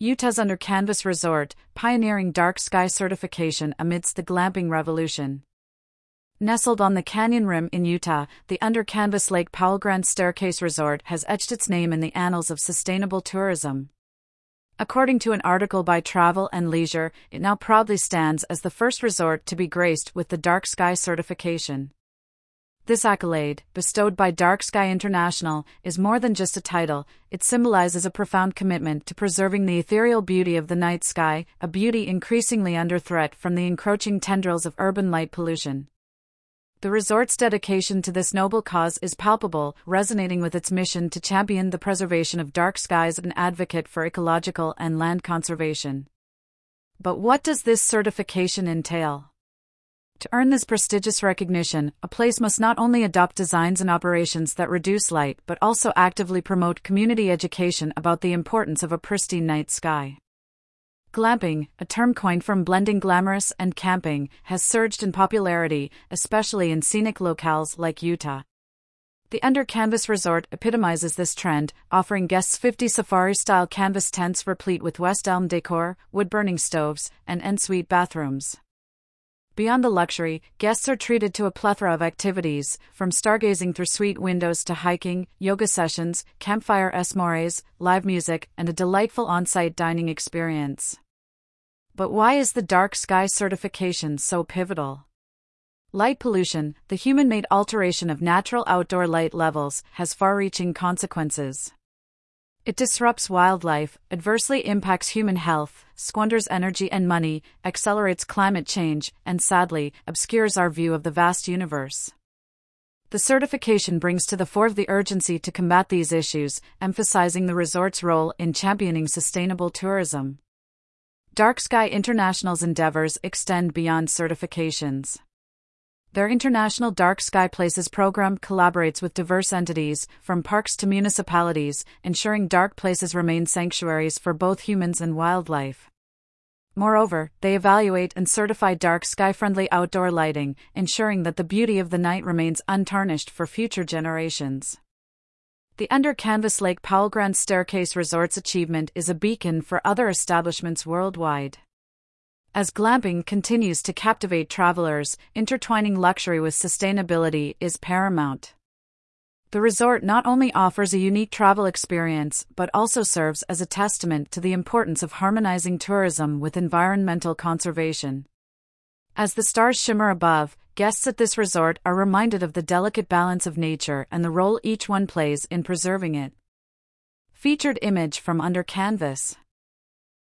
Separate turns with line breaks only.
Utah's Under Canvas Resort, pioneering dark sky certification amidst the glamping revolution. Nestled on the canyon rim in Utah, the Under Canvas Lake Powell Grand Staircase Resort has etched its name in the annals of sustainable tourism. According to an article by Travel and Leisure, it now proudly stands as the first resort to be graced with the Dark Sky certification. This accolade, bestowed by Dark Sky International, is more than just a title, it symbolizes a profound commitment to preserving the ethereal beauty of the night sky, a beauty increasingly under threat from the encroaching tendrils of urban light pollution. The resort's dedication to this noble cause is palpable, resonating with its mission to champion the preservation of dark skies and advocate for ecological and land conservation. But what does this certification entail? To earn this prestigious recognition, a place must not only adopt designs and operations that reduce light but also actively promote community education about the importance of a pristine night sky. Glamping, a term coined from blending glamorous and camping, has surged in popularity, especially in scenic locales like Utah. The Under Canvas Resort epitomizes this trend, offering guests 50 safari style canvas tents replete with West Elm decor, wood burning stoves, and ensuite bathrooms. Beyond the luxury, guests are treated to a plethora of activities, from stargazing through suite windows to hiking, yoga sessions, campfire s'mores, live music, and a delightful on site dining experience. But why is the dark sky certification so pivotal? Light pollution, the human made alteration of natural outdoor light levels, has far reaching consequences. It disrupts wildlife, adversely impacts human health, squanders energy and money, accelerates climate change, and sadly, obscures our view of the vast universe. The certification brings to the fore the urgency to combat these issues, emphasizing the resort's role in championing sustainable tourism. Dark Sky International's endeavors extend beyond certifications. Their International Dark Sky Places program collaborates with diverse entities, from parks to municipalities, ensuring dark places remain sanctuaries for both humans and wildlife. Moreover, they evaluate and certify dark sky friendly outdoor lighting, ensuring that the beauty of the night remains untarnished for future generations. The Under Canvas Lake Powell Grand Staircase Resort's achievement is a beacon for other establishments worldwide. As glamping continues to captivate travelers, intertwining luxury with sustainability is paramount. The resort not only offers a unique travel experience but also serves as a testament to the importance of harmonizing tourism with environmental conservation. As the stars shimmer above, guests at this resort are reminded of the delicate balance of nature and the role each one plays in preserving it. Featured image from Under Canvas